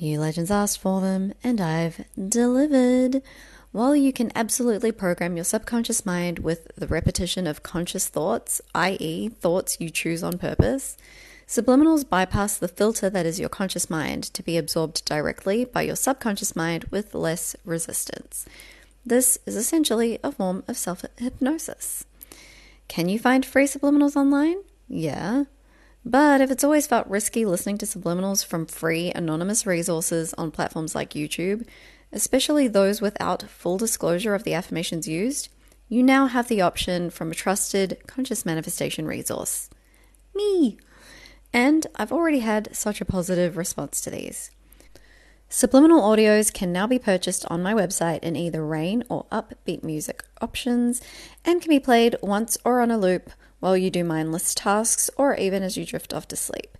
You legends asked for them, and I've delivered. While you can absolutely program your subconscious mind with the repetition of conscious thoughts, i.e., thoughts you choose on purpose, subliminals bypass the filter that is your conscious mind to be absorbed directly by your subconscious mind with less resistance. This is essentially a form of self hypnosis. Can you find free subliminals online? Yeah. But if it's always felt risky listening to subliminals from free, anonymous resources on platforms like YouTube, especially those without full disclosure of the affirmations used, you now have the option from a trusted conscious manifestation resource me. And I've already had such a positive response to these. Subliminal audios can now be purchased on my website in either rain or upbeat music options and can be played once or on a loop while you do mindless tasks or even as you drift off to sleep.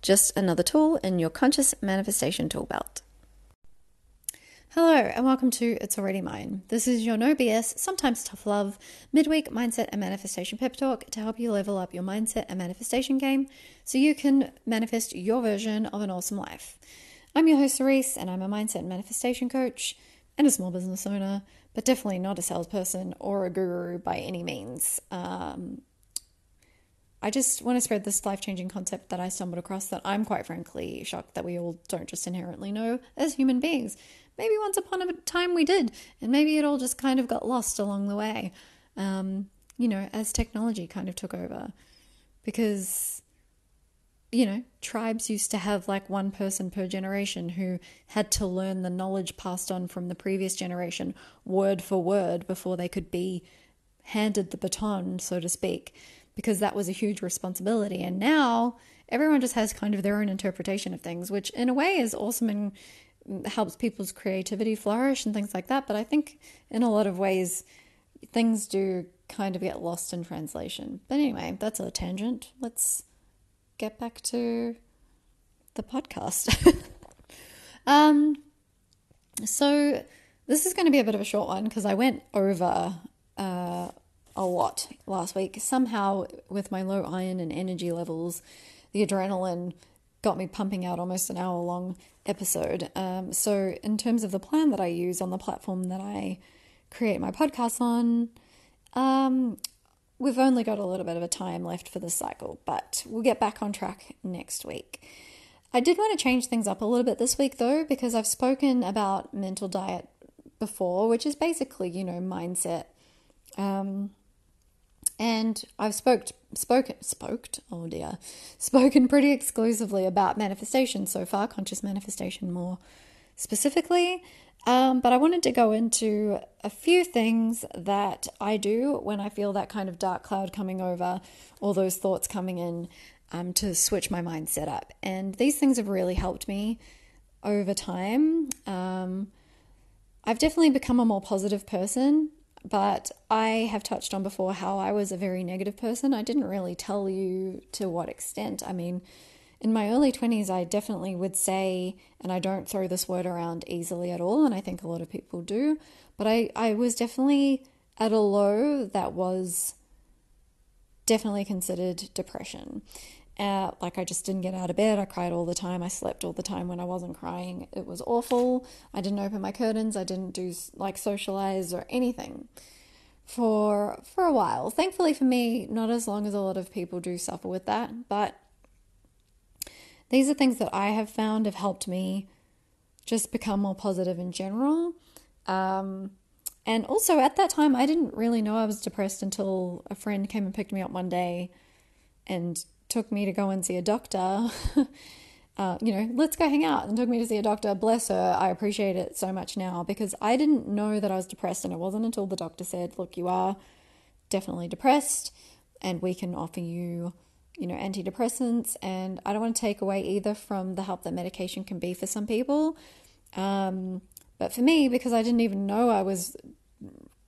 Just another tool in your conscious manifestation tool belt. Hello, and welcome to It's Already Mine. This is your no BS, sometimes tough love, midweek mindset and manifestation pep talk to help you level up your mindset and manifestation game so you can manifest your version of an awesome life. I'm your host, Cerise, and I'm a mindset and manifestation coach and a small business owner, but definitely not a salesperson or a guru by any means. Um, I just want to spread this life changing concept that I stumbled across that I'm quite frankly shocked that we all don't just inherently know as human beings. Maybe once upon a time we did, and maybe it all just kind of got lost along the way, um, you know, as technology kind of took over. Because, you know, tribes used to have like one person per generation who had to learn the knowledge passed on from the previous generation word for word before they could be handed the baton, so to speak because that was a huge responsibility. And now everyone just has kind of their own interpretation of things, which in a way is awesome and helps people's creativity flourish and things like that. But I think in a lot of ways, things do kind of get lost in translation. But anyway, that's a tangent. Let's get back to the podcast. um, so this is going to be a bit of a short one because I went over uh, a lot last week. Somehow, with my low iron and energy levels, the adrenaline got me pumping out almost an hour long episode. Um, so, in terms of the plan that I use on the platform that I create my podcast on, um, we've only got a little bit of a time left for this cycle, but we'll get back on track next week. I did want to change things up a little bit this week though, because I've spoken about mental diet before, which is basically, you know, mindset. Um, and I've spoke, spoken, spoked, oh dear, spoken pretty exclusively about manifestation so far, conscious manifestation more specifically. Um, but I wanted to go into a few things that I do when I feel that kind of dark cloud coming over, all those thoughts coming in um, to switch my mindset up. And these things have really helped me over time. Um, I've definitely become a more positive person but I have touched on before how I was a very negative person. I didn't really tell you to what extent. I mean, in my early 20s, I definitely would say, and I don't throw this word around easily at all, and I think a lot of people do, but I, I was definitely at a low that was definitely considered depression. Uh, like I just didn't get out of bed. I cried all the time. I slept all the time when I wasn't crying. It was awful. I didn't open my curtains. I didn't do like socialize or anything for for a while. Thankfully for me, not as long as a lot of people do suffer with that, but these are things that I have found have helped me just become more positive in general. Um, and also at that time, I didn't really know I was depressed until a friend came and picked me up one day and took me to go and see a doctor. uh, you know, let's go hang out and took me to see a doctor. Bless her. I appreciate it so much now because I didn't know that I was depressed. And it wasn't until the doctor said, look, you are definitely depressed and we can offer you, you know, antidepressants. And I don't want to take away either from the help that medication can be for some people. Um, but for me, because I didn't even know I was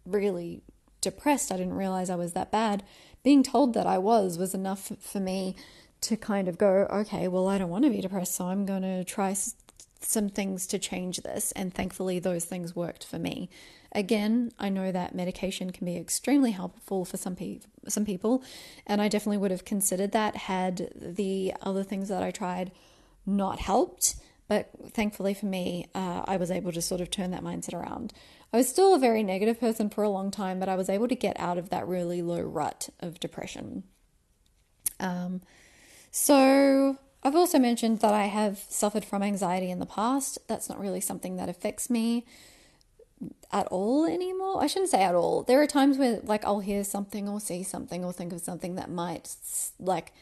really depressed, I didn't realize I was that bad being told that I was was enough for me to kind of go, okay, well, I don't want to be depressed, so I'm going to try some things to change this. And thankfully, those things worked for me. Again, I know that medication can be extremely helpful for some, pe- some people, and I definitely would have considered that had the other things that I tried not helped. But thankfully for me, uh, I was able to sort of turn that mindset around. I was still a very negative person for a long time, but I was able to get out of that really low rut of depression. Um, so I've also mentioned that I have suffered from anxiety in the past. That's not really something that affects me at all anymore. I shouldn't say at all. There are times where like I'll hear something or see something or think of something that might like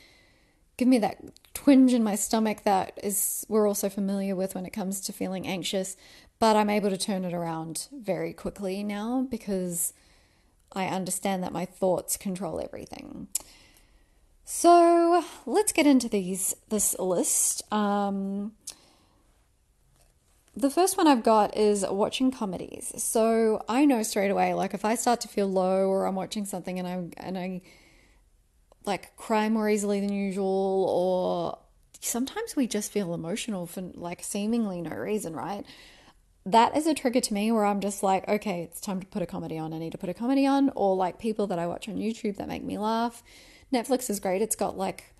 give me that twinge in my stomach that is we're also familiar with when it comes to feeling anxious, but I'm able to turn it around very quickly now because I understand that my thoughts control everything. So let's get into these this list. Um, the first one I've got is watching comedies. So I know straight away, like if I start to feel low or I'm watching something and I and I like cry more easily than usual, or sometimes we just feel emotional for like seemingly no reason, right? That is a trigger to me where I'm just like, okay, it's time to put a comedy on. I need to put a comedy on, or like people that I watch on YouTube that make me laugh. Netflix is great. It's got like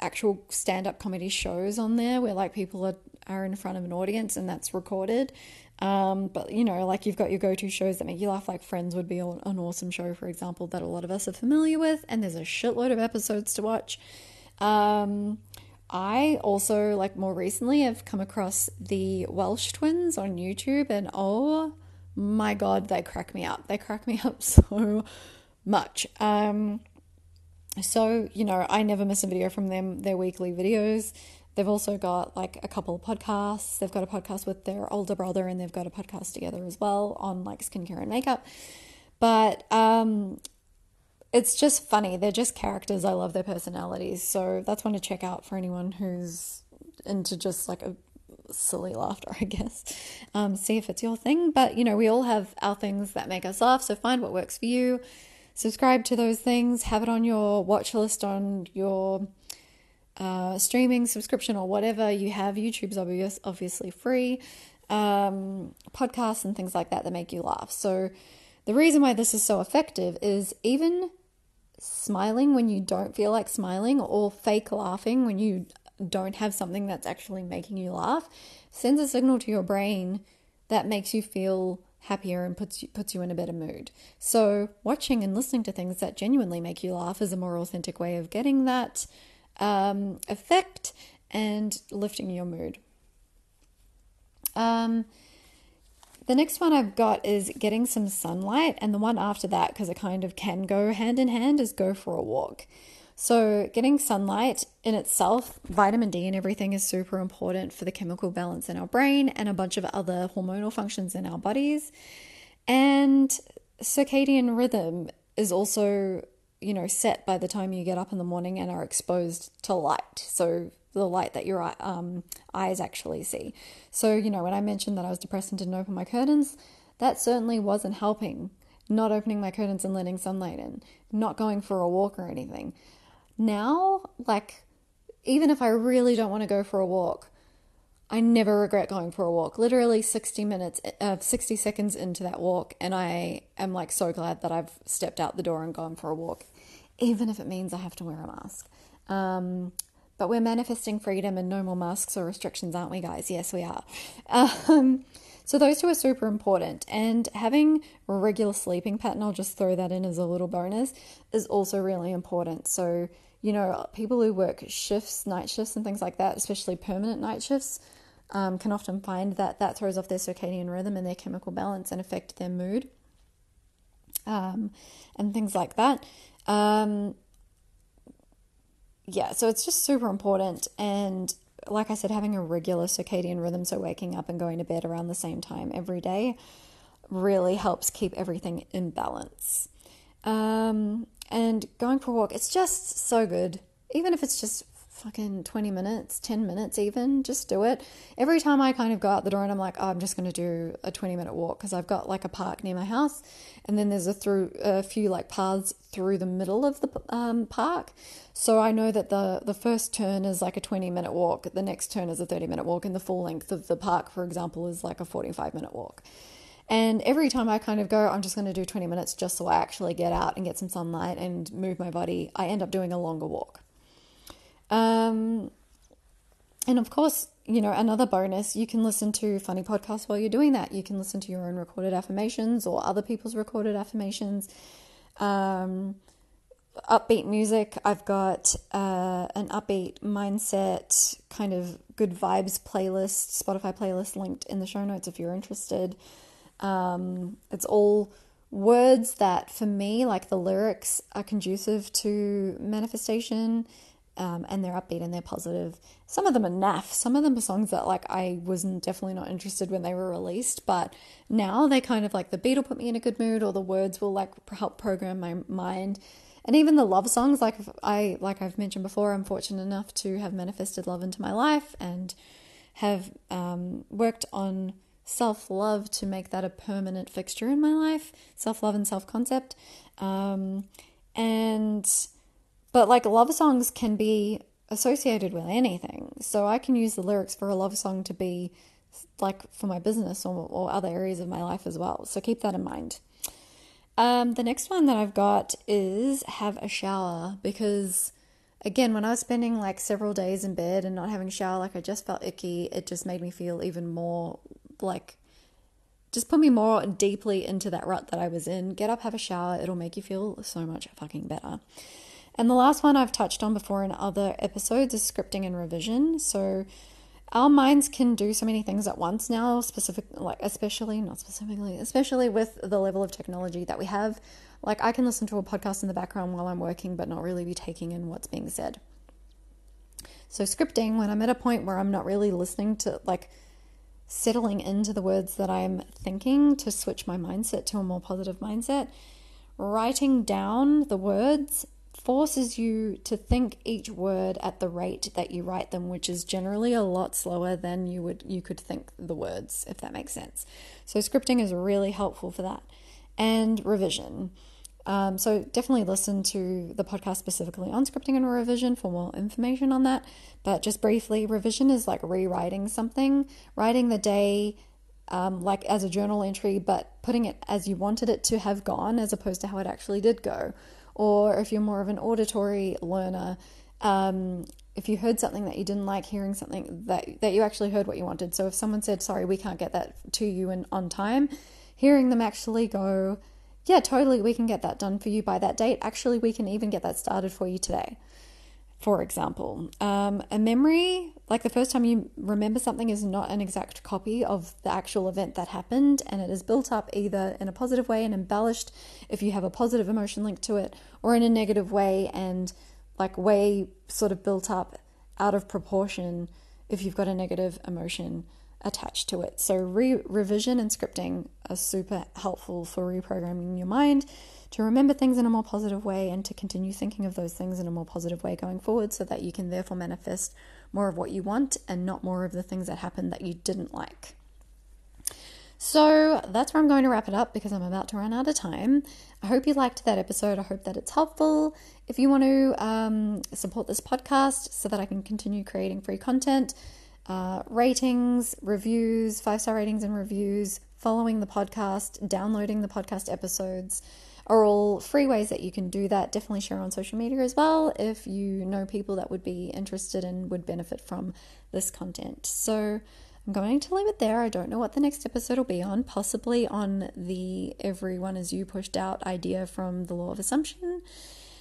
actual stand up comedy shows on there where like people are, are in front of an audience and that's recorded. Um, but you know, like you've got your go to shows that make you laugh, like Friends would be an awesome show, for example, that a lot of us are familiar with, and there's a shitload of episodes to watch. Um, I also, like more recently, have come across the Welsh twins on YouTube, and oh my god, they crack me up. They crack me up so much. Um, so, you know, I never miss a video from them, their weekly videos. They've also got like a couple of podcasts. They've got a podcast with their older brother and they've got a podcast together as well on like skincare and makeup. But um, it's just funny. They're just characters. I love their personalities. So that's one to check out for anyone who's into just like a silly laughter, I guess. Um, see if it's your thing. But, you know, we all have our things that make us laugh. So find what works for you subscribe to those things, have it on your watch list on your uh, streaming subscription or whatever you have. YouTube's obvious, obviously free. Um, podcasts and things like that that make you laugh. So, the reason why this is so effective is even smiling when you don't feel like smiling or fake laughing when you don't have something that's actually making you laugh sends a signal to your brain that makes you feel happier and puts you, puts you in a better mood. So, watching and listening to things that genuinely make you laugh is a more authentic way of getting that um, effect and lifting your mood. Um, the next one I've got is getting some sunlight, and the one after that, because it kind of can go hand in hand, is go for a walk. So, getting sunlight in itself, vitamin D and everything is super important for the chemical balance in our brain and a bunch of other hormonal functions in our bodies. And circadian rhythm is also, you know, set by the time you get up in the morning and are exposed to light. So, the light that your um, eyes actually see. So, you know, when I mentioned that I was depressed and didn't open my curtains, that certainly wasn't helping. Not opening my curtains and letting sunlight in, not going for a walk or anything now, like, even if I really don't want to go for a walk, I never regret going for a walk. Literally 60 minutes, uh, 60 seconds into that walk, and I am like so glad that I've stepped out the door and gone for a walk, even if it means I have to wear a mask. Um, but we're manifesting freedom and no more masks or restrictions, aren't we, guys? Yes, we are. Um, so those two are super important. And having a regular sleeping pattern, I'll just throw that in as a little bonus, is also really important. So you know, people who work shifts, night shifts, and things like that, especially permanent night shifts, um, can often find that that throws off their circadian rhythm and their chemical balance and affect their mood um, and things like that. Um, yeah, so it's just super important. And like I said, having a regular circadian rhythm, so waking up and going to bed around the same time every day, really helps keep everything in balance. Um, and going for a walk, it's just so good. Even if it's just fucking 20 minutes, 10 minutes even, just do it. Every time I kind of go out the door and I'm like, oh, I'm just going to do a 20 minute walk because I've got like a park near my house and then there's a through a few like paths through the middle of the um, park. So I know that the the first turn is like a 20 minute walk, the next turn is a 30 minute walk and the full length of the park for example is like a 45 minute walk. And every time I kind of go, I'm just going to do 20 minutes just so I actually get out and get some sunlight and move my body, I end up doing a longer walk. Um, and of course, you know, another bonus, you can listen to funny podcasts while you're doing that. You can listen to your own recorded affirmations or other people's recorded affirmations. Um, upbeat music. I've got uh, an upbeat mindset, kind of good vibes playlist, Spotify playlist linked in the show notes if you're interested. Um, it's all words that, for me, like the lyrics, are conducive to manifestation. Um, and they're upbeat and they're positive. Some of them are naff. Some of them are songs that like I was definitely not interested when they were released, but now they kind of like the beat will put me in a good mood, or the words will like help program my mind and even the love songs like i like i've mentioned before i'm fortunate enough to have manifested love into my life and have um, worked on self-love to make that a permanent fixture in my life self-love and self-concept um, and but like love songs can be associated with anything so i can use the lyrics for a love song to be like for my business or, or other areas of my life as well so keep that in mind um, the next one that I've got is have a shower because, again, when I was spending like several days in bed and not having a shower, like I just felt icky. It just made me feel even more like, just put me more deeply into that rut that I was in. Get up, have a shower. It'll make you feel so much fucking better. And the last one I've touched on before in other episodes is scripting and revision. So, our minds can do so many things at once now specific like especially not specifically especially with the level of technology that we have like i can listen to a podcast in the background while i'm working but not really be taking in what's being said so scripting when i'm at a point where i'm not really listening to like settling into the words that i'm thinking to switch my mindset to a more positive mindset writing down the words forces you to think each word at the rate that you write them, which is generally a lot slower than you would you could think the words, if that makes sense. So scripting is really helpful for that. And revision. Um, so definitely listen to the podcast specifically on scripting and revision for more information on that. But just briefly, revision is like rewriting something, writing the day um, like as a journal entry, but putting it as you wanted it to have gone as opposed to how it actually did go or if you're more of an auditory learner, um, if you heard something that you didn't like, hearing something that that you actually heard what you wanted. So if someone said, "Sorry, we can't get that to you in, on time," hearing them actually go, "Yeah, totally, we can get that done for you by that date. Actually, we can even get that started for you today." For example. Um, a memory, like the first time you remember something, is not an exact copy of the actual event that happened, and it is built up either in a positive way and embellished if you have a positive emotion linked to it, or in a negative way and like way sort of built up out of proportion if you've got a negative emotion attached to it. So, re- revision and scripting are super helpful for reprogramming your mind to remember things in a more positive way and to continue thinking of those things in a more positive way going forward so that you can therefore manifest more of what you want and not more of the things that happened that you didn't like. So that's where I'm going to wrap it up because I'm about to run out of time. I hope you liked that episode. I hope that it's helpful. If you want to um, support this podcast so that I can continue creating free content, uh, ratings, reviews, five star ratings and reviews, following the podcast, downloading the podcast episodes, are all free ways that you can do that. Definitely share on social media as well if you know people that would be interested and would benefit from this content. So I'm going to leave it there. I don't know what the next episode will be on, possibly on the everyone is you pushed out idea from the law of assumption.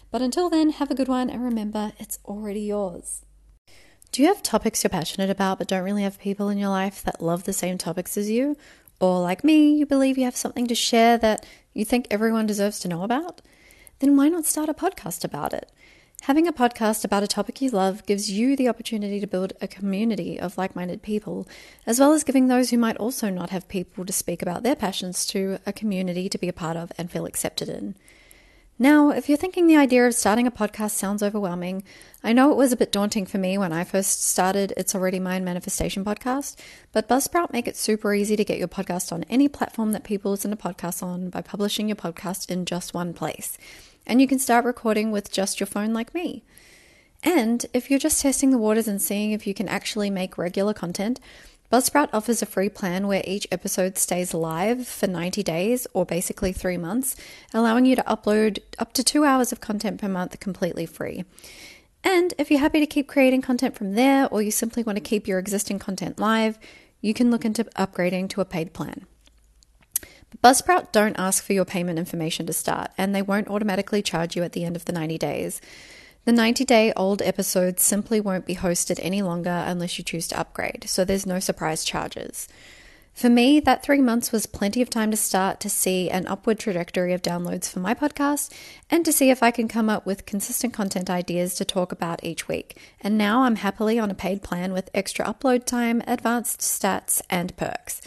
But until then, have a good one and remember, it's already yours. Do you have topics you're passionate about but don't really have people in your life that love the same topics as you? Or, like me, you believe you have something to share that you think everyone deserves to know about? Then why not start a podcast about it? Having a podcast about a topic you love gives you the opportunity to build a community of like minded people, as well as giving those who might also not have people to speak about their passions to a community to be a part of and feel accepted in. Now, if you're thinking the idea of starting a podcast sounds overwhelming, I know it was a bit daunting for me when I first started It's Already Mine Manifestation podcast, but Buzzsprout make it super easy to get your podcast on any platform that people listen to podcasts on by publishing your podcast in just one place. And you can start recording with just your phone like me. And if you're just testing the waters and seeing if you can actually make regular content, Buzzsprout offers a free plan where each episode stays live for 90 days or basically three months, allowing you to upload up to two hours of content per month completely free. And if you're happy to keep creating content from there, or you simply want to keep your existing content live, you can look into upgrading to a paid plan. But Buzzsprout don't ask for your payment information to start, and they won't automatically charge you at the end of the 90 days. The 90 day old episodes simply won't be hosted any longer unless you choose to upgrade, so there's no surprise charges. For me, that three months was plenty of time to start to see an upward trajectory of downloads for my podcast and to see if I can come up with consistent content ideas to talk about each week. And now I'm happily on a paid plan with extra upload time, advanced stats, and perks.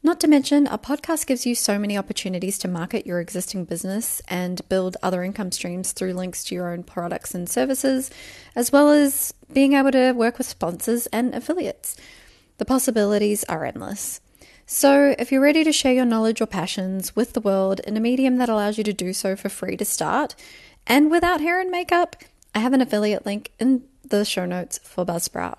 Not to mention, a podcast gives you so many opportunities to market your existing business and build other income streams through links to your own products and services, as well as being able to work with sponsors and affiliates. The possibilities are endless. So, if you're ready to share your knowledge or passions with the world in a medium that allows you to do so for free to start and without hair and makeup, I have an affiliate link in the show notes for Buzzsprout.